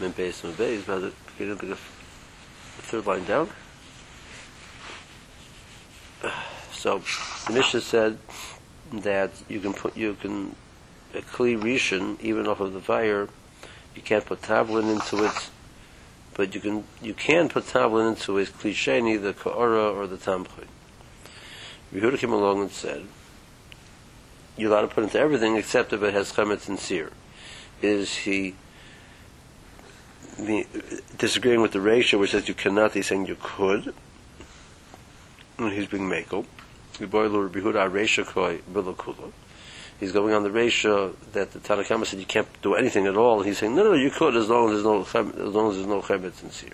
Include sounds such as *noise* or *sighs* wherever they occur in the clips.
Base, min base, but the beginning the third line down. So the Mishnah said that you can put you can a kli rishon even off of the fire. You can't put tavlin into it, but you can you can put tavlin into a kli sheni, the kaora or the tamchin. Yehuda came along and said, "You're allowed to put into everything except if it has chametz and seer." Is he the, disagreeing with the ratio which says you cannot? He's saying you could. And he's being makel. He's going on the ratio that the Tanakhama said you can't do anything at all. He's saying no, no, you could as long as there's no as long as there's no and seer.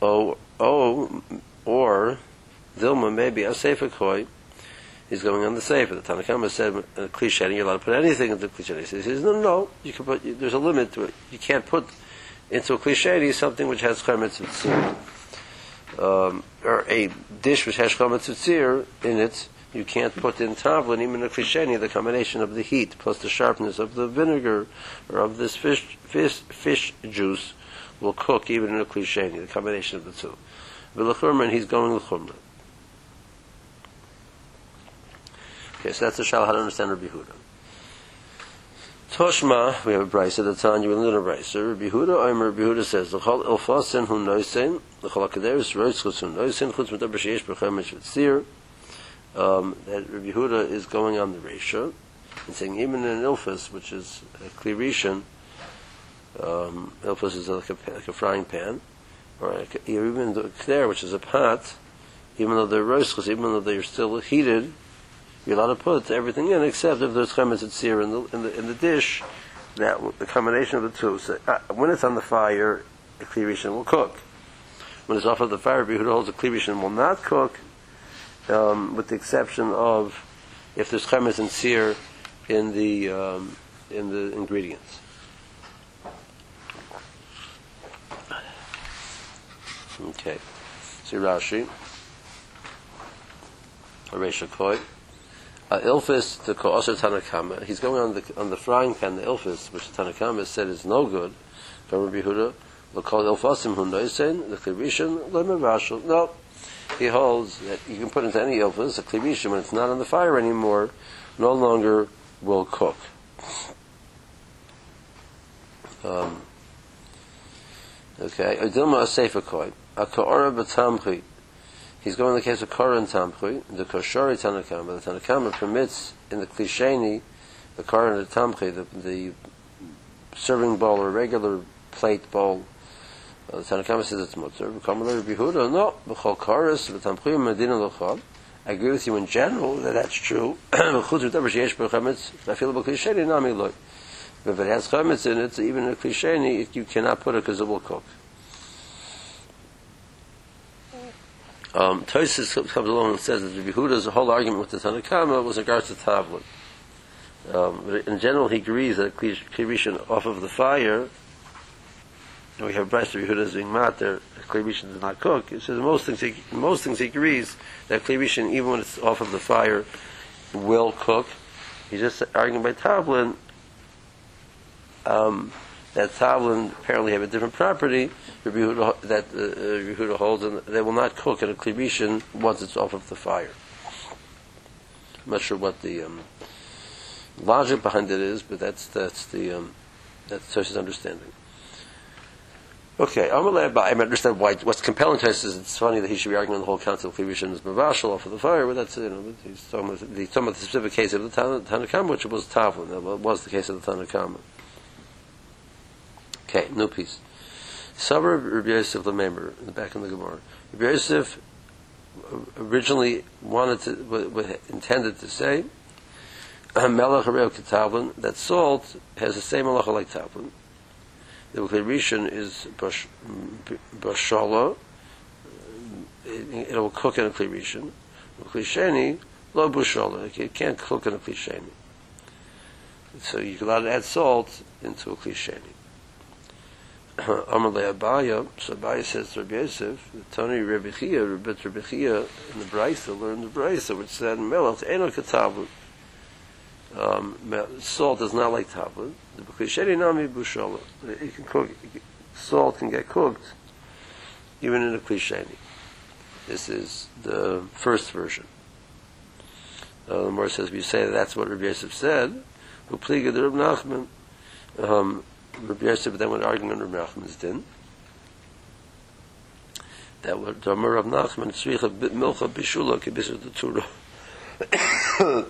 Oh, oh, or Dilma maybe a sefer He's going on the sefer. The Tanakhama said a cliche, you're allowed to put anything into the cliche. He says no, no. You can put. There's a limit to it. You can't put into a cliche something which has seer um, or a dish which has chametz in it, you can't put in tavlin, even in a klisheni, the combination of the heat plus the sharpness of the vinegar or of this fish, fish, fish juice will cook even in a klisheni, the combination of the two. But V'lechurman, he's going with chumrah. Okay, so that's the shal how to understand Rabbi Huda. Toshma, we have a at the time, you learn a brisa. Rabbi Huda, Omer, Rabbi Huda says, the chol ilfasin hu noisin, the chol akaderis roitzchus hu noisin, chutz mit aber sheish b'chemesh v'tzir, um, that Rabbi Huda is going on the ratio, and saying even in ilfas, which is a klirishan, um, ilfas is like a, like a frying pan, or a, even the kner, which is a pot, even though they're roitzchus, even though they're still heated, you're allowed to put everything in except if there's chemetz sear in the, in the in the dish. That the combination of the two. So, uh, when it's on the fire, the klirishin will cook. When it's off of the fire, who holds the klirishin will not cook, um, with the exception of if there's chemetz and sear in the um, in the ingredients. Okay. See Rashi. Aresha Koi uh, ilfis to kosher tanakama. He's going on the on the frying pan, the ilfis, which the tanakama said is no good. From Rabbi Huda, call ilfasim hu noisen the klirishin lemavashal. No, he holds that you can put into any ilfis a klirishin when it's not on the fire anymore, no longer will cook. Um, okay, Adilma Asefa Koi, a Ka'ora Batamchi, He's going in the case of Koran Tamchui, the Koshori Tanakama. The Tanakama permits in the Klisheni, the Koran the Tamchui, the, the serving bowl or regular plate bowl. Uh, the Tanakama says it's Mutter. Kamalar Bihuda, no, B'chol Koras, B'tamchui, Medina L'chol. I agree with you in general that that's true. If it has chametz in it, even a klisheni, you cannot put it because it will cook. Um, Tosis comes along and says that the Yehuda's whole argument with the Tanakama was in regards to Tavlin. Um, in general, he agrees that Klirishan off of the fire, and we have Bryce of Yehuda being matter, Klirishan does not cook. He says most things he, most things he agrees that Klirishan, even when it's off of the fire, will cook. He's just arguing by Tavlin um, that Tavlin apparently have a different property, Rabbi Yehuda, that uh, uh Yehuda holds, and they will not cook at a klibishin once it's off of the fire. I'm not sure what the um, logic behind it is, but that's that's the um, that's Tosh's understanding. Okay, I'm allowed I understand why. What's compelling to us is it's funny that he should be arguing the whole council of Klibishin is Mavashal off of the fire, but that's you know he's talking about, he's talking about the specific case of the Tanakama, which was Tavlin. That was the case of the Tanakama. Okay, new piece. Sabra Rabbi Yosef the back of the Gemara. Rabbi Yosef originally wanted to, intended to say, *clears throat* Melech Hareo Ketavlin, that salt has the same halacha like Tavlin. The Rishon is Bashala, it will cook in a Kli Rishon. Klisheni, lo Bashala, it can't cook in a Klisheni. So you can add salt into a Klisheni. Amalei Abaya, so Abaya says to Rabbi Yosef, the Rabbi Chia, Rabbi Rabbi Chia in the Brisa learned the Brisa, which said, Melech Eno Katavu. um, salt is not like tavlin. The b'klisheni nami bushala. It can cook. Salt can get cooked even in a klisheni. This is the first version. Uh, the Gemara says, we say that that's what Rabbi Yosef said. Who pleaded the Rabbi Nachman. Um, Rabbi Yosef then went arguing on Rabbi Nachman's din. That what the Amar of Nachman tzricha milcha bishula kibisur the Torah. *coughs*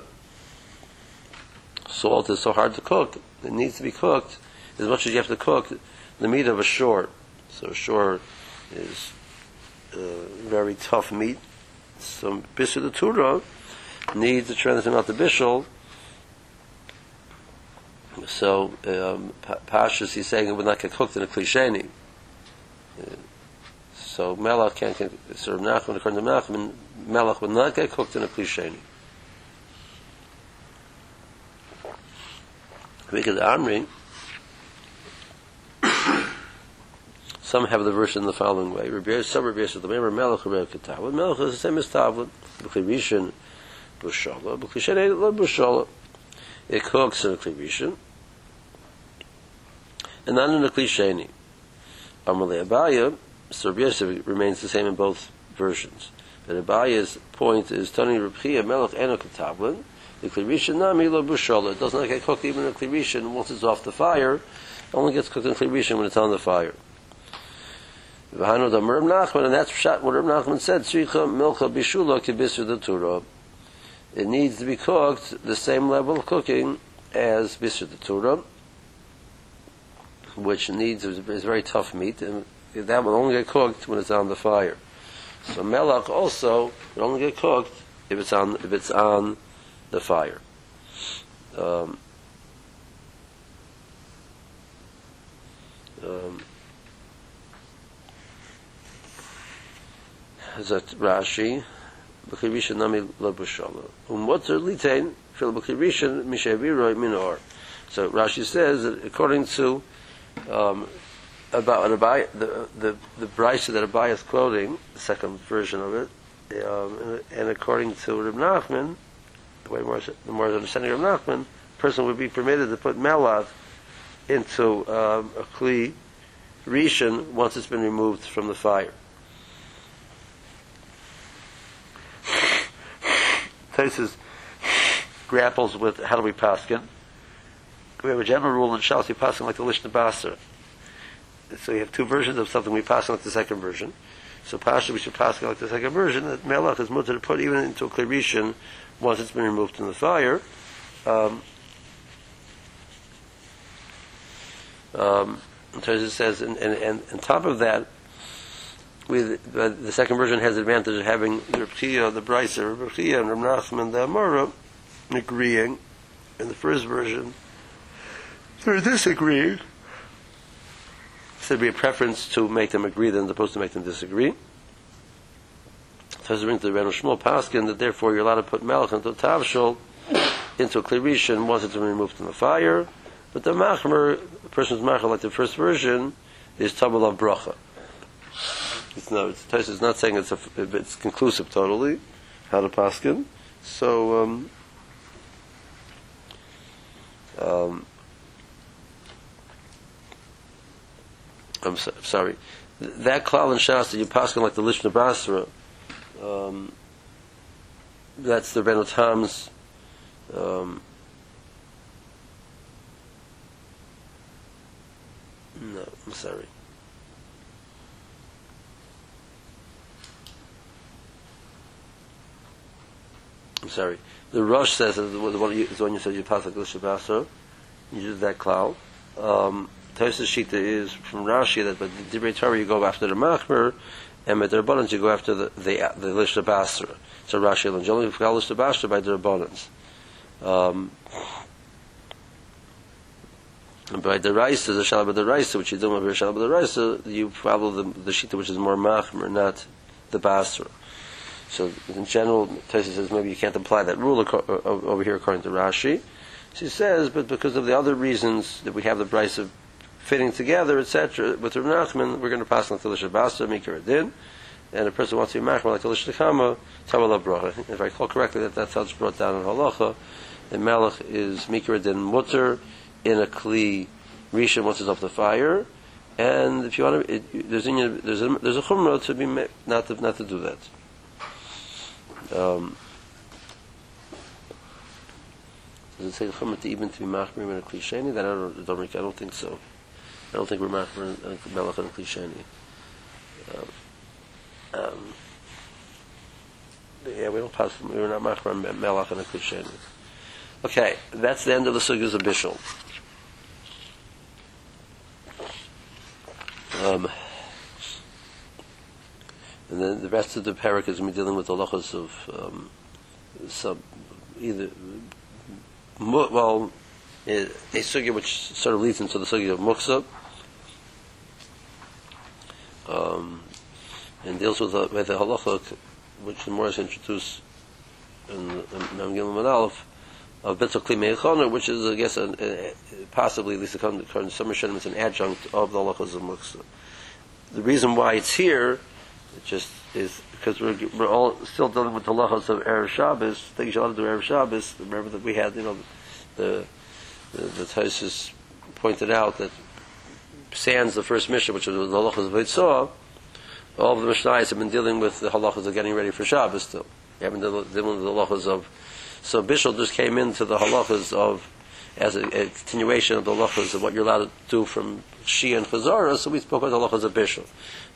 Salt is so hard to cook. It needs to be cooked as much as you have to cook the meat of a shore. So a shore is uh, very tough meat. So bisur the Torah needs a transition out the bishul. So um, Pashas, he's saying it would not get cooked in a klisheni. Uh, so melach can't get, sort of Nachman, according to Nachman, melach would not get cooked in a klisheni. Because Amri, *coughs* some have the verse in the following way. Some Rabbi Yosef, the melech Rabbi Ketavlin. Melech is the same as Tavlin. B'chirishin, b'shala. B'chishen, lo b'shala. It cooks in a klivishin. And not in a klisheni. Amalei Abaya, so Rabbi Yosef remains the same in both versions. But Abaya's point is, Tani Rabchia Melech Eno Ketavlin, the klirishin nami lo b'shala. It does not get cooked even in a klirishin once it's off the fire. It only gets cooked in klirishin when it's on the fire. V'hanu da Reb Nachman, and that's what Reb Nachman said, Tzricha milcha bishula kibisur the Torah. It needs to be cooked the same level of cooking as the Torah, which needs is very tough meat, and that will only get cooked when it's on the fire. So melach also will only get cooked if it's on if it's on the fire. Um, um, Zat Rashi, So Rashi says that according to um, about Abai, the the the brisa that Abai is quoting, the second version of it, um, and according to Reb Nachman, the way more the more understanding Reb Nachman, person would be permitted to put melav into um, a kli rishon once it's been removed from the fire. Tosis grapples with how do we paskin. We have a general rule in Shalos we paskin like the Lishna Basra. So you have two versions of something. We paskin like the second version. So Pasha we should paskin like the second version that melach is mutter to put even into a klirishin once it's been removed from the fire. Um, um, says, and, and, and on top of that, with uh, the second version has the advantage of having the Rabtiya, the Brisa, Rabtiya, and Ramnachman, the Amara, agreeing. In the first version, they're disagreeing. So there'd be a preference to make them agree than opposed to make them disagree. So it brings the Rebbe Shmuel Paskin that therefore you're allowed to put Melech into Tavshol, into a Klirishan once it's been removed from the fire. But the Machmer, the person's Machmer, like the first version, is Tabal of Bracha. It's no, it's, is not saying it's a, it's conclusive totally how to paskin. So um, um, I'm so, sorry. That klal and shas that you paskin like the lishna basra. Um, that's the Rebbeinu Tam's. Um, no, I'm sorry. Sorry. The Rosh says that the one you, the one you said you pass like Lishabasa, you use that cloud. Um, Shita is from Rashi that but the Divrei Torah you go after the Machmer, and with the Rabbanans you go after the the, the Lishabasa. So Rashi and only call Lishabasa by the Rabbanans. Um, by the Raisa, the Shalab of the Raisa, which you do with the Shalab of the Raisa, you follow the, the Shita which is more Machmer, not the Basra. So in general, Tosa says maybe you can't apply that rule over here according to Rashi. She says, but because of the other reasons that we have the price of fitting together, etc., with Rav Nachman, we're going to pass on to Lisha Basa, Mikra Din, and a person wants to be machmer like Lisha Kama, Tawala Bracha. If I recall correctly, that that's how it's brought down in Halacha, the melech is mikra den mutter in a kli rishon once it's off the fire. And if you want to, it, there's in, there's a there's a to be not to not to do that. Um, does it say to even to be machmir in a kli sheni? Then I don't, I don't think so. I don't think we're machmir in a melech in a kli sheni. Um, um, yeah, we don't pass. We're not machmir melech in a kli sheni. Okay, that's the end of the sugyas of Bishul. Um, and then the rest of the parak is going to be dealing with the lachas of um, some either well a sugya which sort of leads into the sugya of muksa um, and deals with the, with the halacha which the Morris introduced in Mem Gimel Mem Aleph of Betzal Kli Meichana, which is, I guess, an, a, possibly, at least according to some Rishonim, it's an adjunct of the halachas of Muksa. The reason why it's here, it just is because we're, we're all still dealing with the halachas of Erev Shabbos, things you ought to do Erev Shabbos. Remember that we had, you know, the the, the Tosis pointed out that sans the first mission, which was the halachas of Eitzah, all of the Mishnayos have been dealing with the halachas of getting ready for Shabbos still. They haven't dealing with the halachas of so Bishul just came into the halachas of as a, a continuation of the halachas of what you're allowed to do from Shia and Chazara. So we spoke about the of Bishul,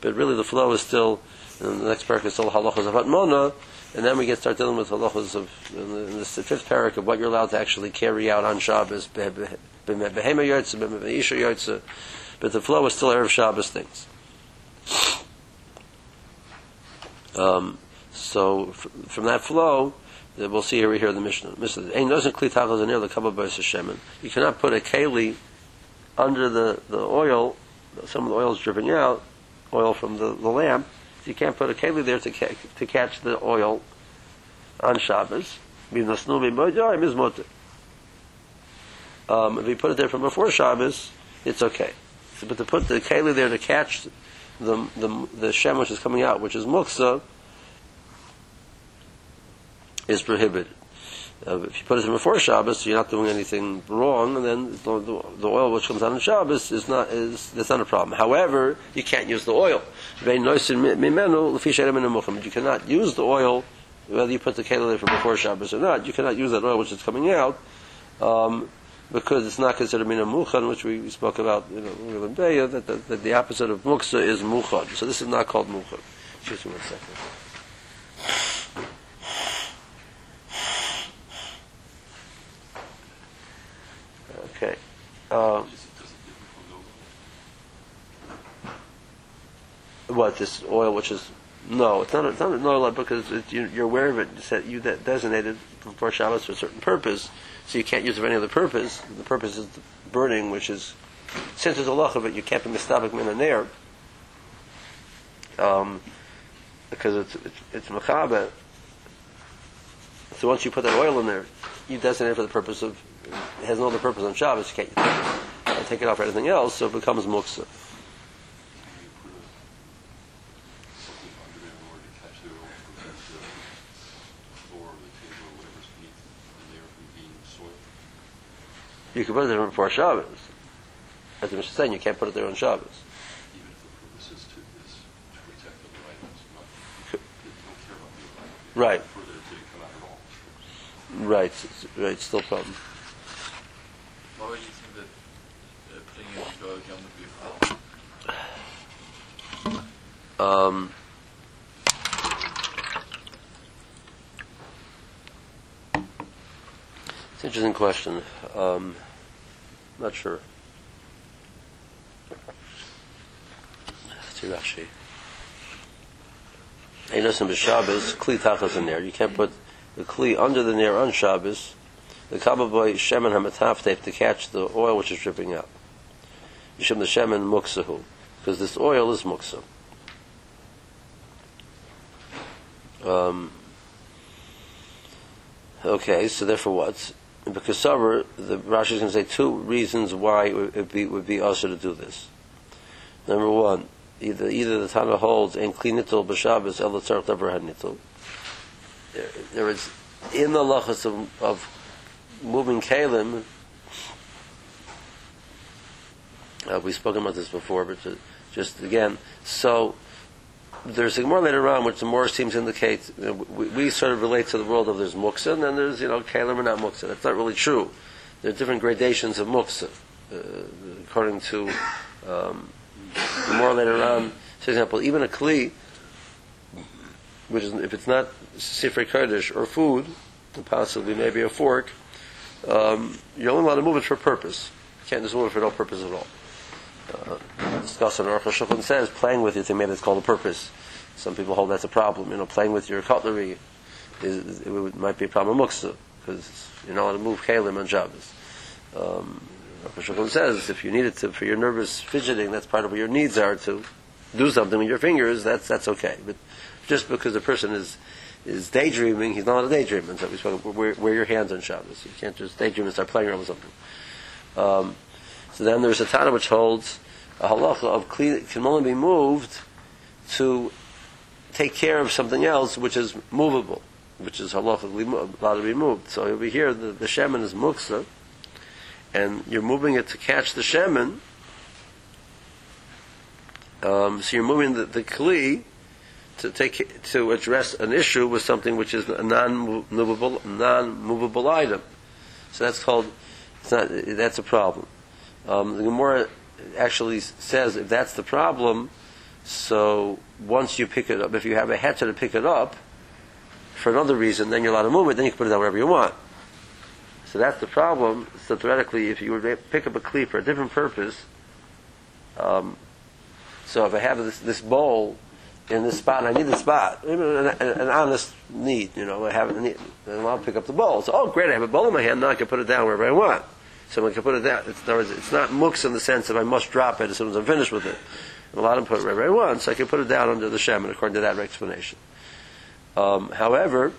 but really the flow is still. In the next parak is still halachas of Hatmona, and then we get start dealing with halachas of in the, in the fifth parak of what you're allowed to actually carry out on Shabbos, behema yotze, behema yotze. But the flow is still erev Shabbos things. Um, so from that flow, we'll see here we hear the Mishnah. You cannot put a keli under the, the oil. Some of the oil is dripping out, oil from the, the lamp. You can't put a keli there to ca- to catch the oil on Shabbos. Um, if you put it there from before Shabbos, it's okay. But to put the keli there to catch the the the shem which is coming out, which is muksa, is prohibited. Uh, if you put it in before Shabbos, you're not doing anything wrong, and then the, the, the oil which comes out on Shabbos is not is that's not a problem. However, you can't use the oil. You cannot use the oil whether you put the keli there from before Shabbos or not. You cannot use that oil which is coming out. Um, because it's not considered mina muchan, which we, spoke about, you know, that, that, that the opposite of muksa is muchan. So this is not called muchan. Excuse me one second. Okay. Um, what this oil, which is no, it's not. It's not an oil because it, you, you're aware of it. You that designated for Shabbos for a certain purpose, so you can't use it for any other purpose. The purpose is the burning, which is since there's a loch of it, you can't be mistabik min and there, um, because it's it's, it's. So once you put that oil in there, you designate it for the purpose of it has no other purpose on Shabbos. You can't take it, take it off for anything else, so it becomes muksa. You can put it there before Shabbos. As the Mishnah saying, you can't put it there on Shabbos. even if the purpose is to, protect the. Right. Right, right, still problem. Why would you think that uh, putting in Goy Yom would be a problem? Um, it's an interesting question. Um, not sure. Rashi. Hey, listen, Shabbos, kli tachas in there. You can't put the kli under the nair on Shabbos. The kababoy shemen hamataf tape to catch the oil which is dripping out. Yishem the shemen muksahu, because this oil is muksa. Um, okay, so therefore what? Because the Rashi is going to say two reasons why it would be, would be also to do this. Number one, either either the Tana holds and klinitul b'Shabbos el tzarich davar there is in the lachas of, of moving kalim, uh, we've spoken about this before, but ju- just again, so there's a more later on which the more seems to indicate you know, we, we sort of relate to the world of there's muksa and then there's you know kalim or not muksa. That's not really true. There are different gradations of muksa uh, according to um, the more later on. For example, even a kli, which is if it's not sifrei kodesh or food, possibly maybe a fork, um, you're only allowed to move it for a purpose. You can't just move it for no purpose at all. Uh, discuss on says playing with your thing maybe it's called a purpose. Some people hold that's a problem. You know, playing with your cutlery is, it might be a problem muksa because you're not allowed to move kalim on Shabbos. Um, says if you need it to, for your nervous fidgeting, that's part of what your needs are to do something with your fingers. That's that's okay. But just because a person is is daydreaming, he's not a daydreamer. so we spoke, wear, wear your hands on Shabbos. You can't just daydream and start playing around with something. Um, so then there's a Tana which holds a halacha of kli can only be moved to take care of something else which is movable, which is halachically mo- allowed to be moved. So over here, the, the shemen is muksa, and you're moving it to catch the shemen. Um, so you're moving the, the kli to take to address an issue with something which is a non-movable non-movable item. So that's called. Not. That's a problem. Um, the Gemara actually says if that's the problem, so once you pick it up, if you have a heter to pick it up for another reason, then you're allowed to move it. Then you can put it down wherever you want. So that's the problem. So theoretically, if you to pick up a cleat for a different purpose, um, so if I have this, this bowl in this spot, and I need the spot, an, an, honest need, you know, I have a need, I'll pick up the bowl. So, oh, great, I have a bowl in my hand, now I can put it down wherever I want. So I can put it down. It's, in other words, it's not mooks in the sense of I must drop it as soon as I'm finished with it. I'm allowed to put it wherever I want, so I can put it down under the shaman according to that explanation. Um, however,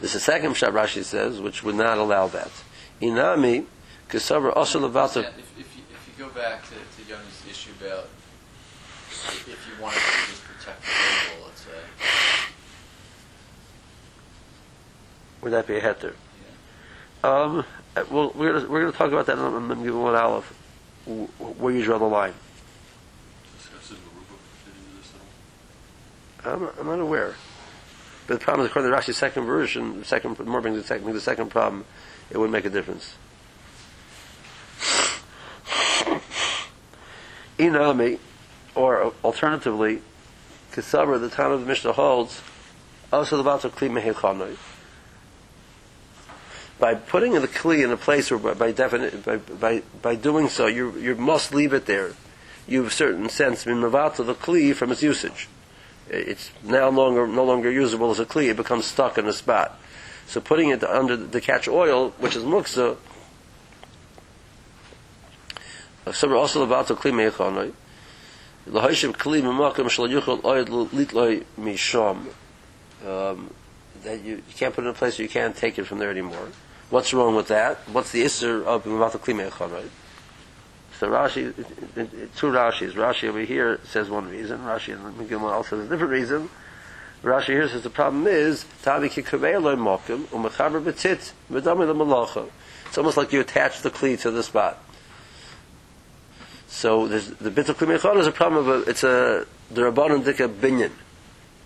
there's a second shot Rashi says, which would not allow that. Inami, Kesavra also Levata. If, you, if you go back to, to Yoni's issue about if you wanted to just protect the table, let's say, Would that be a heter? Um, uh, well, we're going we're to talk about that in the given one aleph, where you draw the line. Discuss it in the Ruba, fit into this at all? I'm, I'm not aware. But the problem is, according to Rashi's second version, the second more brings the second, the second problem, it wouldn't make a difference. *sighs* Inami, or alternatively, Kisaber, the time of the Mishnah holds, also the Batal Kli Mehechanoi. By putting the Kli in a place where, by, by, defini- by, by, by doing so, you, you must leave it there. You've, a certain sense, been Mavato the Kli from its usage it's now longer no longer usable as a kli. It becomes stuck in a spot. So putting it under the catch oil, which is muksa, also about to kli meichanoi. Um, that you, you can't put it in a place where you can't take it from there anymore. What's wrong with that? What's the isser of mimakam kli meichanoi? So Rashi, two Rashis. Rashi over here says one reason. Rashi in Megillah also says a different reason. Rashi here says the problem is tavi kikavei loy mokim umechaber betit lemalacha. It's almost like you attach the kli to the spot. So the bit of kli is a problem of a, it's a the rabbanon dika binyan.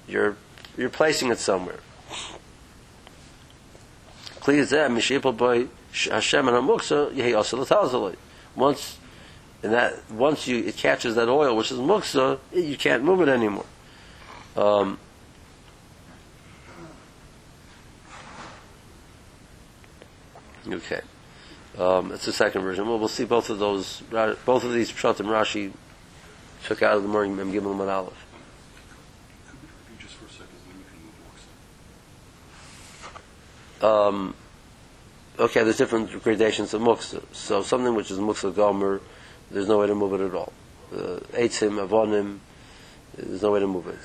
You're you're placing it somewhere. Kli zeh mishipol boy Hashem and Amuksa yehi also l'tazaloi. Once and that once you it catches that oil, which is muksa, you can't move it anymore. Um, okay, um, it's the second version. Well, we'll see both of those. Both of these pshat and Rashi took out of the morning and Aleph. Could we review just for a second when you can move muksa? Um, okay, there's different gradations of muksa. So something which is muksa gomer, there's no way to move it at all. Uh, Eitzim, avonim, there's no way to move it.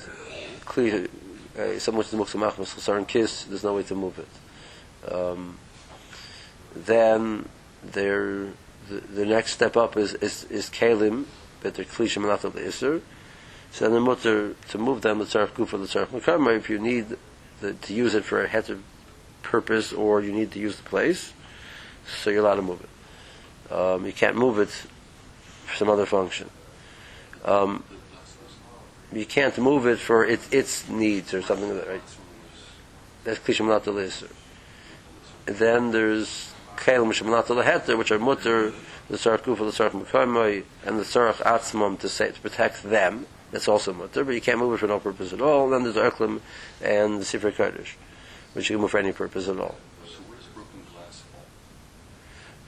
Kli, uh, something which is muksa machmas chasar and kiss, there's no way to move it. Um, then there, the, the next step up is is, is kalim, but they're of the iser. So then the mutter to move them the tzarech gufa the tzarech mekama if you need the, to use it for a heter purpose or you need to use the place, so you're allowed to move it. Um, you can't move it for some other function. Um, you can't move it for its its needs or something like that, right? That's klishim not the Then there's kelim shem not the heter, which are mutter, the sarach gufa, the sarach mekamoi, and the sarach atzmam to say to protect them. That's also mutter, but you can't move it for no purpose at all. And then there's erklim and the sifra kodesh, which you can move for any purpose at all. So broken glass?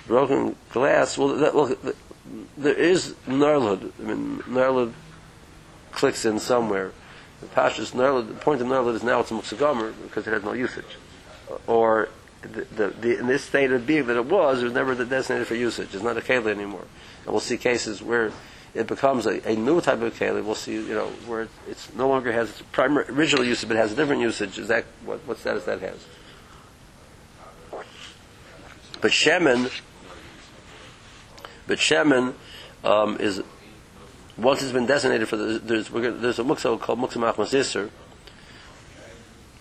Broken glass. Well, that, th- there is narlud. I mean, narlud clicks in somewhere. The pashas narlud. The point of narlud is now it's a muksagomer because it has no usage, or the, the, the, in this state of being that it was, it was never designated for usage. It's not a keli anymore. And we'll see cases where it becomes a, a new type of keli. We'll see, you know, where it, it's no longer has its primary original usage, but has a different usage. Is that what, what status that has? But shemen, but shemen um, is once it's been designated for the, there's gonna, there's a muksa called muksa machmas.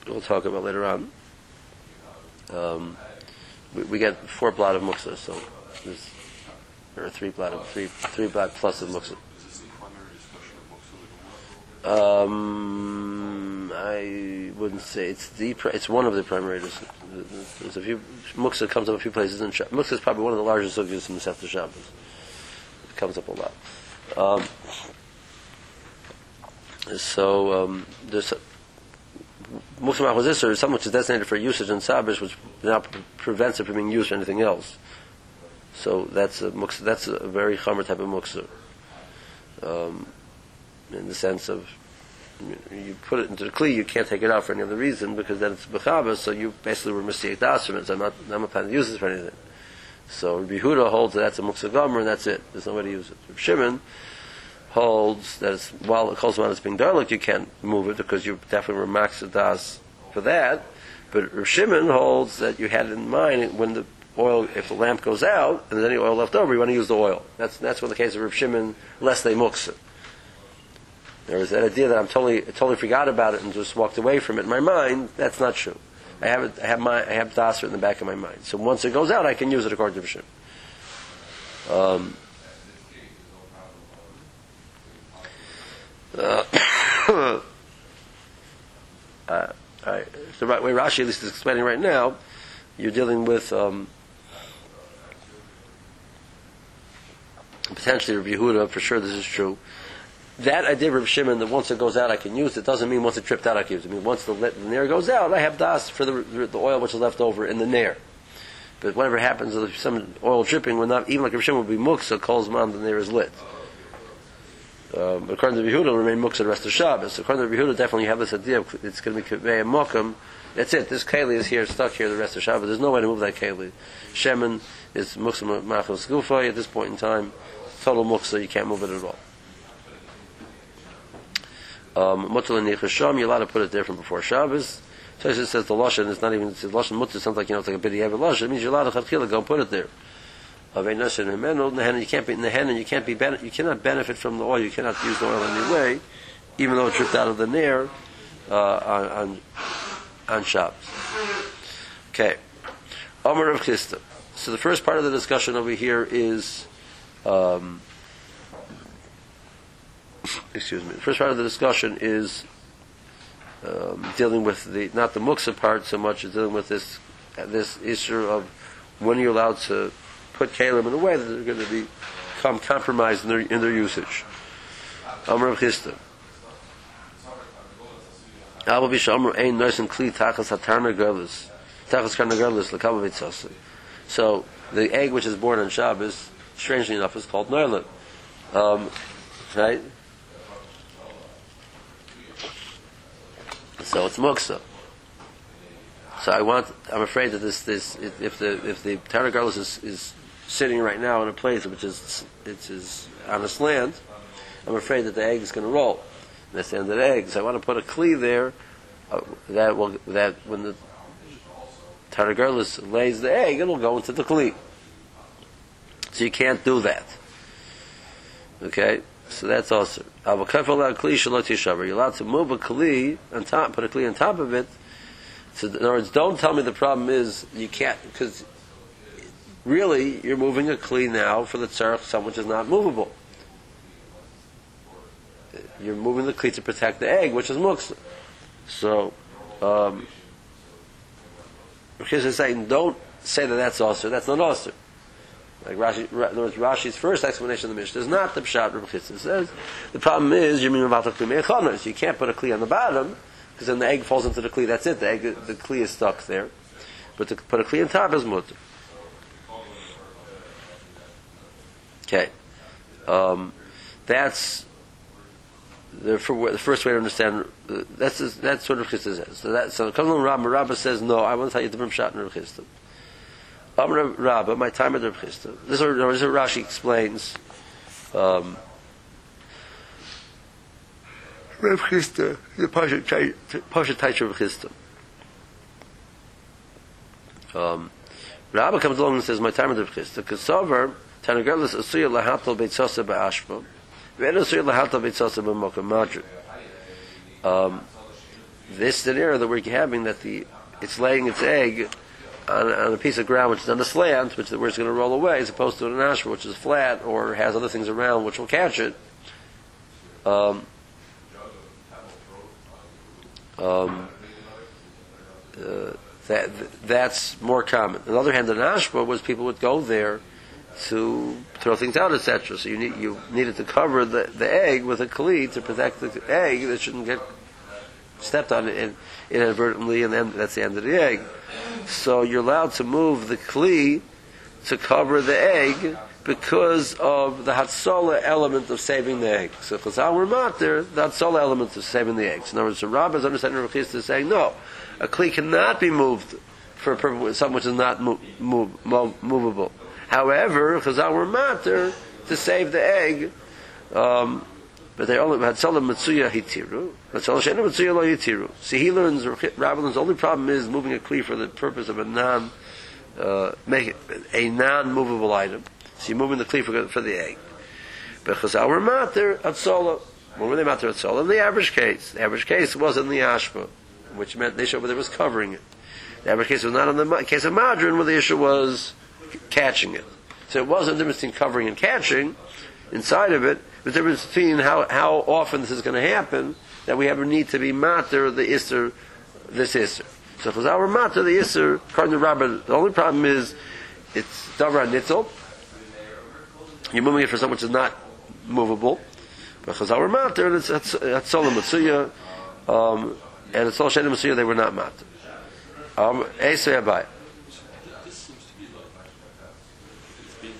We'll talk about later on. Um, we, we get four blot of muksa, so there's there are three blot of three three blot plus of muksa. Um, I wouldn't say it's the it's one of the primary. There's a few muksa comes up a few places in. Muksa is probably one of the largest sugyas in the Sefter Shabbos. It comes up a lot. Um, so um, there's muksa machazisser is something which is designated for usage in Shabbos, which now pre- prevents it from being used for anything else. So that's a muksa, that's a very chomer type of muksa. Um, in the sense of you put it into the kli, you can't take it out for any other reason because then it's bechaba, so you basically were mistake dasrimins. I'm not, I'm not planning to use this for anything. So Rabbi Huda holds that that's a muksa gomer and that's it. There's no way to use it. Shimon holds that while the kolzman is being darlik, you can't move it because you definitely were maxadas for that. But Rabbi Shimon holds that you had it in mind when the oil, if the lamp goes out and there's any oil left over, you want to use the oil. That's that's what the case of Rabbi Shimon, less they muksa. There was that idea that I'm totally totally forgot about it and just walked away from it in my mind. That's not true. I have it. I have my I have dasra in the back of my mind. So once it goes out, I can use it according to Hashem. Um, uh, uh, I, the right way Rashi at least is explaining right now, you're dealing with um, potentially Rabbi Yehuda. For sure, this is true. That idea of Rav Shimon that once it goes out I can use it doesn't mean once it tripped out I can use it. I mean once the, the nair goes out I have das for the, the oil which is left over in the nair. But whatever happens if some oil dripping will not even like Rav Shimon would be muksa calls mom the nair is lit. Um, but according to Yehuda, it'll remain muksa the rest of Shabbos. According to Yehuda, definitely have this idea it's going to be kaveh mokam. That's it. This keli is here, stuck here the rest of Shabbos. There's no way to move that keli. Shemen is muksa machos gufay at this point in time. Total muksa, you can't move it at all. Um, mutal and Yechasham, you're allowed to put it there from before Shabbos. So it says the Lashon It's not even, the Lashon mutter sounds like, you know, it's like a bitty heavy Lashon. It means you're allowed to go and put it there. Of a Nashin Himeno, Nehen, you can't be in the hen and you can't be, you cannot benefit from the oil, you cannot use the oil in any way, even though it dripped out of the Nair, uh, on, on, on Shabbos. Okay. Omer of Chisda. So the first part of the discussion over here is, um, excuse me, the first part of the discussion is um, dealing with the not the muksa part so much as dealing with this this issue of when you're allowed to put kalim in a way that they're going to become compromised in their in their usage. Amr of Chisda. Abu Bishamru ein noisen kli tachas hatarna gerlis tachas karna gerlis lekavavitzasi. So the egg which is born on Shabbos, strangely enough, is called noilin. Um, right? So it's muksa. So I want. I'm afraid that this this if the if the Tarnagarlis is, is sitting right now in a place which is it is on this land, I'm afraid that the egg is going to roll. And that's the end of the egg. So I want to put a kli there uh, that will that when the Tarnagarlis lays the egg, it'll go into the kli. So you can't do that. Okay. So that's also. You're allowed to move a kli on top, put a kli on top of it, So in other words, don't tell me the problem is you can't because really you're moving a kli now for the tzarech some which is not movable. You're moving the kli to protect the egg, which is muksa. So, um, because is saying don't say that that's also that's not also. Like Rashi, Rashi's first explanation of the Mishnah is not the pshat Rav says. The problem is you mean about the You can't put a kli on the bottom because then the egg falls into the kli. That's it. The egg, the kli is stuck there. But to put a kli on top is mutter. Okay, um, that's the, for, the first way to understand. Uh, that's that's what Rav Chisda says. So that so comes along Rabbah. Rabbah says no. I want to tell you the different pshat in Rav Chisda. Amr Rabbah, my time at Rav Chisda. This is what this is what Rashi explains. Um, Rav Chisda, the Pasha Taisha Rav Chisda. Um, Rabbah comes along and says, my time at Rav Chisda, Kasover, Tanagelis Asuya Lahatal Beitzosa Ba'ashba, Ve'en Asuya Lahatal Beitzosa B'Mokam Madrid. Um, this scenario that we're having, that the it's laying its egg on, on a piece of ground which is on a slant, which where it's going to roll away, as opposed to an ashra which is flat or has other things around which will catch it. Um, um, uh, that that's more common. On the other hand, an ashra was people would go there to throw things out, etc. So you need you needed to cover the, the egg with a kli to protect the egg that shouldn't get stepped on in, inadvertently, and then that's the end of the egg. So you're allowed to move the kli to cover the egg because of the hatzola element of saving the egg. So chazal were matter, the hatzola element of saving the eggs. In other words, the rabbis understanding Rav is saying, no, a kli cannot be moved for a purpose, something which is not movable. However, chazal were matter to save the egg, um, but they only had Hatzalah Matsuya Hitiru. Matsuya Lo Hitiru. See, he learns, Rabbi learns, the only problem is moving a kli for the purpose of a non, uh, make it a non-movable item. So you're moving the kli for, for the egg. But Chazal were matter Hatzalah. When were they matter Hatzalah? In the average case. The average case was in the Ashba, which meant they showed over there was covering it. The average case was not in the case of Madrin, where the issue was catching it. So it wasn't the difference between covering and catching inside of it, the difference between how, how often this is going to happen, that we have a need to be matter the Isser, this Isser. So if it's our matter the Isser, according to Rabbah, the only problem is it's Davar Nitzel. You're moving it for something which is not movable. But Chazal matter, and it's Hatzolah Matsuya, um, and it's all Shedim Matsuya, they were not matter. Um, Esei Abai. This seems to be like, it's being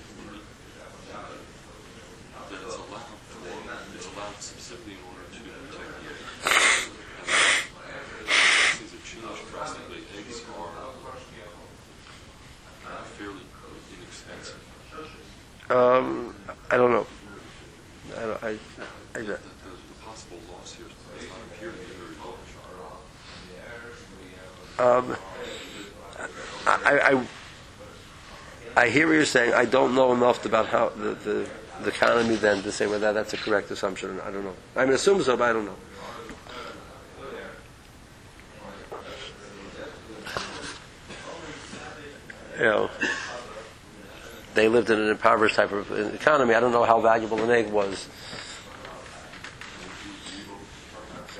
that it's allowed for, it's allowed specifically in order to protect the eggs. And Things have changed drastically. Eggs are uh, fairly inexpensive. Um, I don't know. I, don't, I, I, very large. um, I, I, I hear what you're saying. I don't know enough about how the, the, the economy then to say whether that's a correct assumption. I don't know. I mean, assume so, but I don't know. You know, they lived in an impoverished type of economy. I don't know how valuable an egg was.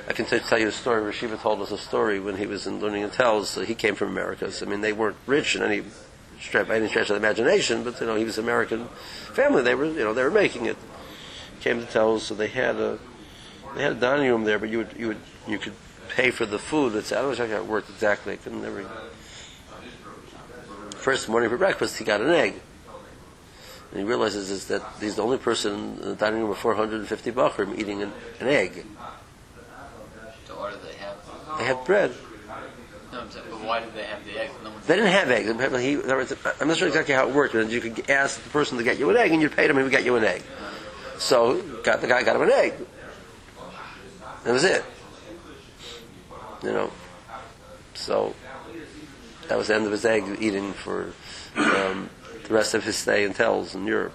I can t- tell you a story. Rashiva told us a story when he was in learning in Telz. So he came from America. So, I mean, they weren't rich in any stretch, by any stretch of the imagination, but you know, he was American family. They were, you know, they were making it. Came to Telz, so they had a they had a dining room there, but you would you would you could pay for the food. It's, I don't know how it worked exactly. I couldn't never. First morning for breakfast, he got an egg. And he realizes is that he's the only person in the dining room with 450 bachrim eating an, an egg. So what do they have? They have bread. No, I'm saying, but why did they have the eggs? No They didn't have eggs. He, I'm not sure exactly how it worked, but you could ask the person to get you an egg, and you paid him, and he would get you an egg. So got the guy got him an egg. That was it. You know. So that was the end of his egg eating for um, the rest of his stay in Telz in Europe.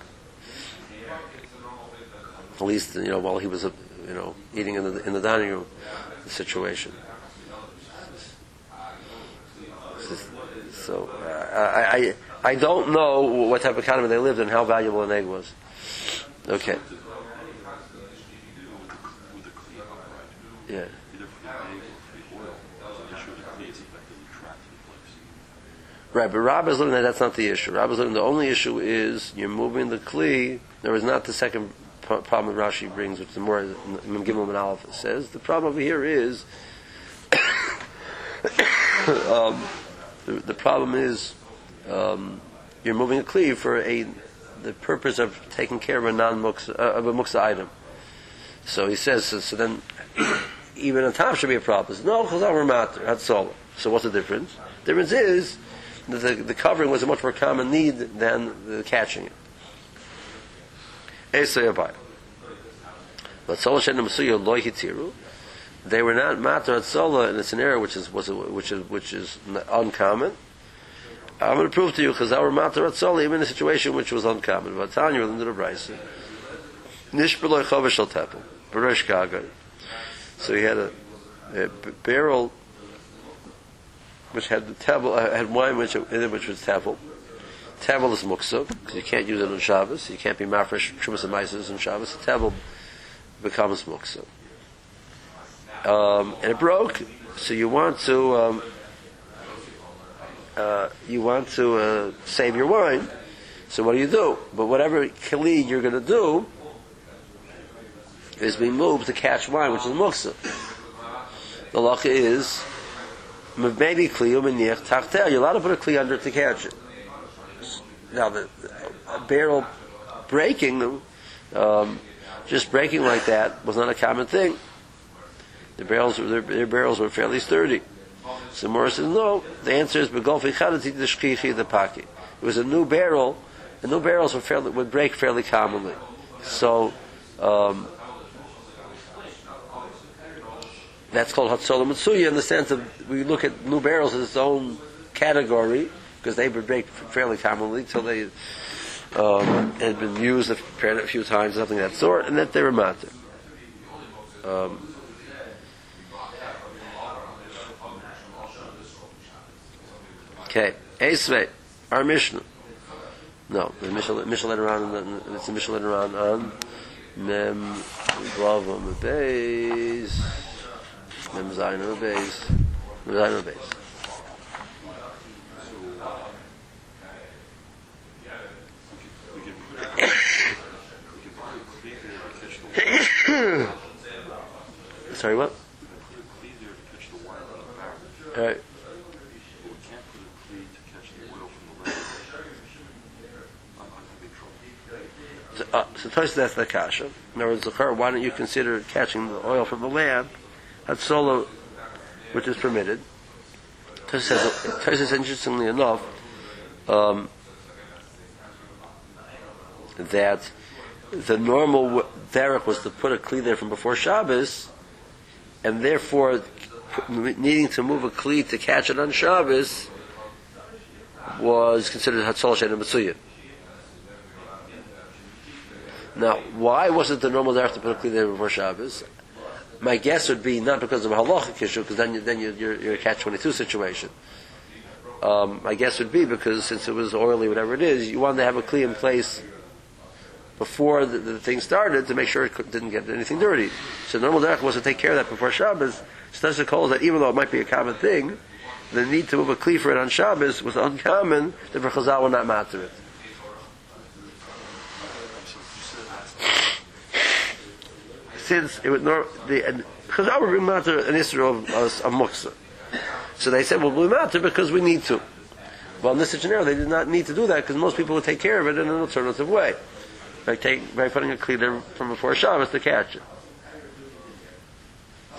At least you know while he was you know eating in the in the dining room the situation. So uh, I, I I don't know what type of economy they lived in, how valuable an egg was. Okay. Yeah. Right, but Rab is looking at that's not the issue. Rab is looking the only issue is you're moving the kli. There is not the second pro- problem that Rashi brings, which the more Gimel and Aleph says. The problem over here is *coughs* um, the, the problem is um, you're moving a kli for a the purpose of taking care of a non uh, of a muksa item. So he says so, so then *coughs* even a top should be a problem. Says, No, chazal matter. That's all. So what's the difference? The difference is that the, the covering was a much more common need than the catching it. They were not matar at Sola in a scenario which is was which is which is uncommon. I'm going to prove to you because our matar at Sola even in a situation which was uncommon. But Tanya within the Brisa. Nishbeloi Chovish Al So he had a barrel which had the table, uh, had wine which in it which was table. Table is muksa because you can't use it on Shabbos. You can't be mafresh shumas and maises on Shabbos. The table becomes muksa, um, and it broke. So you want to um, uh, you want to uh, save your wine. So what do you do? But whatever kli you're going to do is being moved to catch wine, which is muksa. The lacha is maybe kli umeniach tachtel. You're allowed to put a kli under catch it. Now the, the barrel breaking, um, just breaking like that was not a common thing. The barrels, their, their barrels were fairly sturdy. So Morris says no. The answer is begolfi chadati the shkichi the paki. It was a new barrel. The new barrels were fairly, would break fairly commonly. So. Um, that's called Hatzola Mitsuya in the sense of we look at new barrels as its own category because they would baked fairly commonly till they um, had been used a few times, something of that sort, and that they were matter. Um, okay, Esve, our Mishnah. No, the Mishnah, later on, and it's a Mishnah later on on Mem Vav Mem Beis. Mem Zayin Beis. Mem Zayin Mem to catch the wine. Sorry, what? The the. All right. The the having trouble. So, uh, so Tosh, that's the kasha. In other words, why don't you consider catching the oil from the lamp? Solo, which is permitted. Says, interestingly enough, um, that the normal derech was to put a kli there from before Shabbos, and therefore needing to move a kli to catch it on Shabbos was considered hatzol shen mitzuyah. Now, why wasn't the normal derech to put a kli there before Shabbos? My guess would be not because of a halachic issue, because then, you, then you, you're, you're a catch twenty two situation. Um, my guess would be because since it was oily, whatever it is, you wanted to have a in place before the, the thing started to make sure it didn't get anything dirty. So the normal derech was to take care of that before Shabbos. So that's the call that even though it might be a common thing, the need to move a kli for it on Shabbos was uncommon. Therefore, Chazal would not matter it. So you said that's since it would nor the and Chazal would matter an Israel of, of muksa. So they said, well, we matter because we need to. Well, in this scenario, they did not need to do that because most people would take care of it in an alternative way, by take by putting a cleaner from before Shabbos to catch it.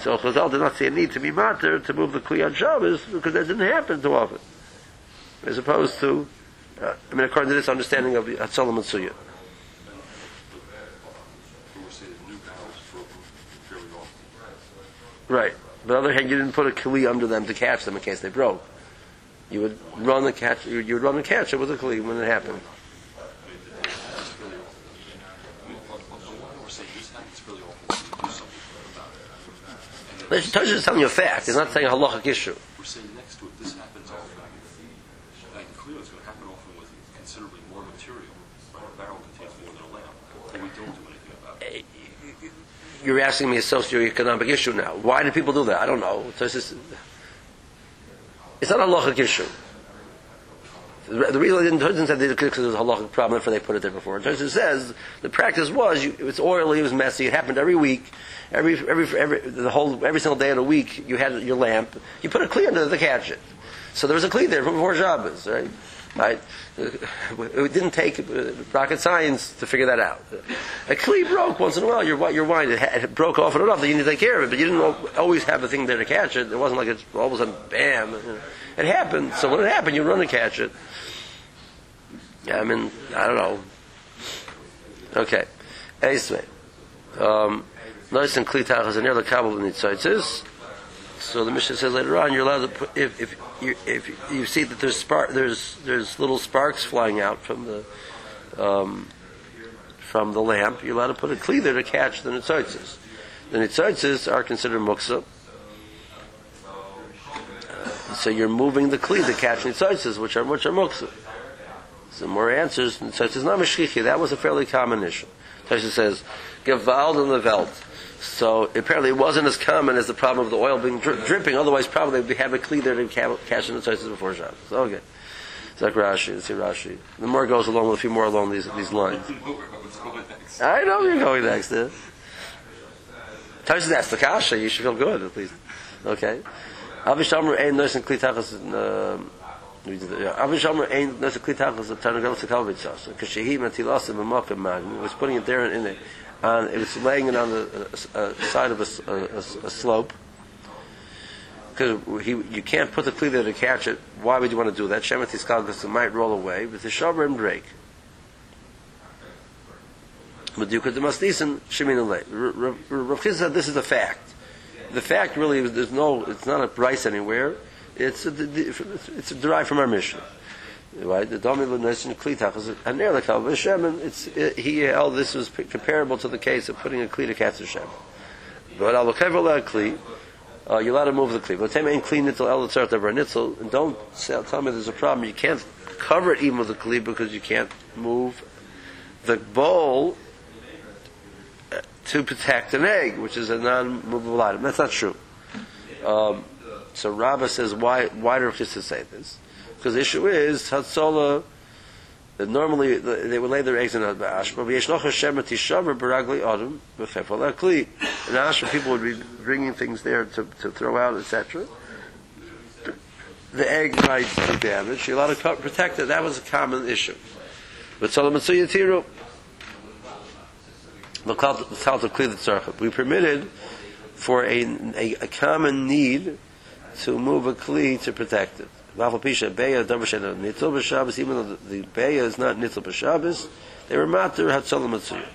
So Chazal did not see a need to be matter to move the kli on Shabbos because that didn't happen too often, as opposed to, uh, I mean, according to this understanding of Hatzalah Matsuya. we were saying new barrels broken fairly often. Right. But on the other hand, you didn't put a kli under them to catch them in case they broke. You would run the catch. You would run the catch it with a kli when it happened. It's the is telling you a fact. He's not saying halachic issue. we're saying next to it, this happens often. more material. Right? A barrel contains more than a lamp, but we don't do anything about it. You're asking me a socioeconomic issue now. Why do people do that? I don't know. It's, just, it's not a halachic issue. The the reason it say that because there's a halachic problem if they put it there before. It says the practice was you, it was oily, it was messy, it happened every week, every every every the whole every single day of the week. You had your lamp, you put a kli under to catch it. So there was a kli there from before Shabbos, right? Right? It didn't take uh, rocket science to figure that out. A kli broke once in a while. Your your wine it, broke off and enough that you need to take care of it, but you didn't always have a thing there to catch it. It wasn't like it's all of a sudden bam. It happened. So when it happened, you run to catch it. Yeah, I mean, I don't know. Okay. Anyway, um, nice and kli tachas and the kabel. So the Mishnah says later on, you're allowed to put if if you if you see that there's spark there's there's little sparks flying out from the um, from the lamp, you're allowed to put a kli there to catch the nitzotzes. The nitzotzes are considered muksa. So you're moving the kli to catch nitzotzes, which are which are muksa. So more answers. Nitzotzes not meshchichi. That was a fairly common issue. Tosha says, "Gewalt in the Welt." So apparently it wasn't as common as the problem of the oil being dri- dripping. Otherwise, probably they'd have a kli there to ca- catch the nitzotzes before Shabbos. Okay. It's Rashi. Let's see Rashi. The more it goes along with a few more along these these lines. I know you're going next. Yeah. Asked the kasha. You should feel good at least. Okay. Avishamr ein nois and klitachas. Um, Avishamr ein nois and klitachas. The Tanagel Sekalvitzas. Kashehi matilasim b'makam magni. Was putting it there and in it, on it was laying it on the uh, uh, side of a slope. Because you can't put the kli there to catch it. Why would you want to do that? Shemet iskal because it might roll away. But the and break. But you could must listen shemin. Rav said this is a fact. The fact really is there's no it's not a price anywhere. It's a, it's derived from our mission. Right? The Domi Lunesin Klitach is a near the Kalva Shemin. It's it, he held this was comparable to the case of putting a Kli to a Shem. But al kevel Kli, uh, you're allowed to move the Kli. But tem ain't clean nitzel el tzart ever nitzel. And don't say, tell me there's a problem. You can't cover it even with the Kli because you can't move the bowl uh, to protect an egg, which is a non-movable item. That's not true. Um, so Rabbah says, why, why do Chisda say this? Because the issue is, Hatzola, that normally they would lay their eggs in a ash, but v'yesh noch Hashem et tishaver baragli adam v'chefal akli. In ash, people would be bringing things there to, to throw out, etc. The egg might be damaged. You're allowed to protect it. That was a common issue. But Solomon Tiru, we permitted for a, a, a common need to move a kli to protect it. Even though the, beya is not nitzel b'Shabbos, they were matter hatzolam matzuya.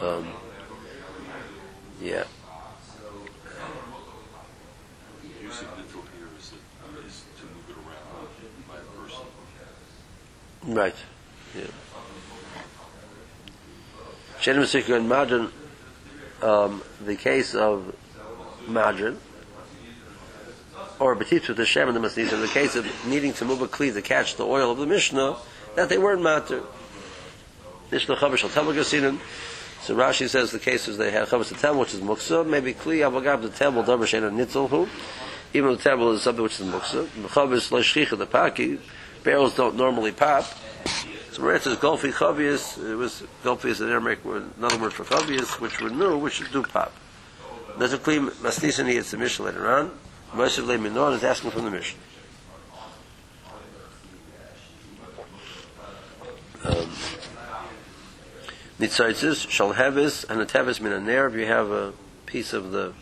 Um, yeah. Right. Yeah. Madran, um, the case of Madran, or with the Shem and the Masnis, in the case of needing to move a kli to catch the oil of the Mishnah, that they weren't matter. Mishnah Chavar Shal Temel Gasinim. So Rashi says the case is they had Chavar the Temel, which is Muksa, maybe kli Avagab the Temel, Davar Shena Nitzalhu, even the Temel is something which is Muksa. Chavar is Lashchicha, the Paki, barrels don't normally pop, so it says Golfi Chavius, it was Golfi in Aramaic, were another word for Chavius, which were new, which do pop. There's a clean Masnisani, it's the Mishnah later on. Moshe Le Minon is asking from the Mishnah. Um, Nitzoitzes, Shalhevis, and a Tevis Minaner, if you have a piece of the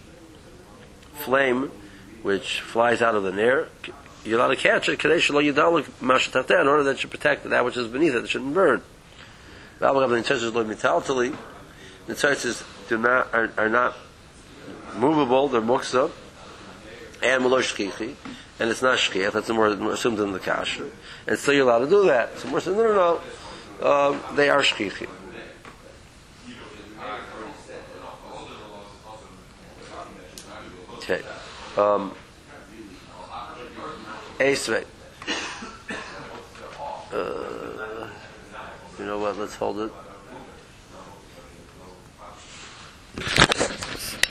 flame which flies out of the nair, you're allowed to catch it, Kadesh Lo Yidalik Mashatata, in order that you protect that which is beneath it, it shouldn't burn. Nitzoitzes do not, are, are not movable, they're muksa, and maloy shkichi, and it's not shkich, that's more assumed in the kasha. And still you're allowed to do that. So more saying, no, no, no, um, they are shkichi. Okay. Um, Esrei. Uh, you know what? Let's hold it.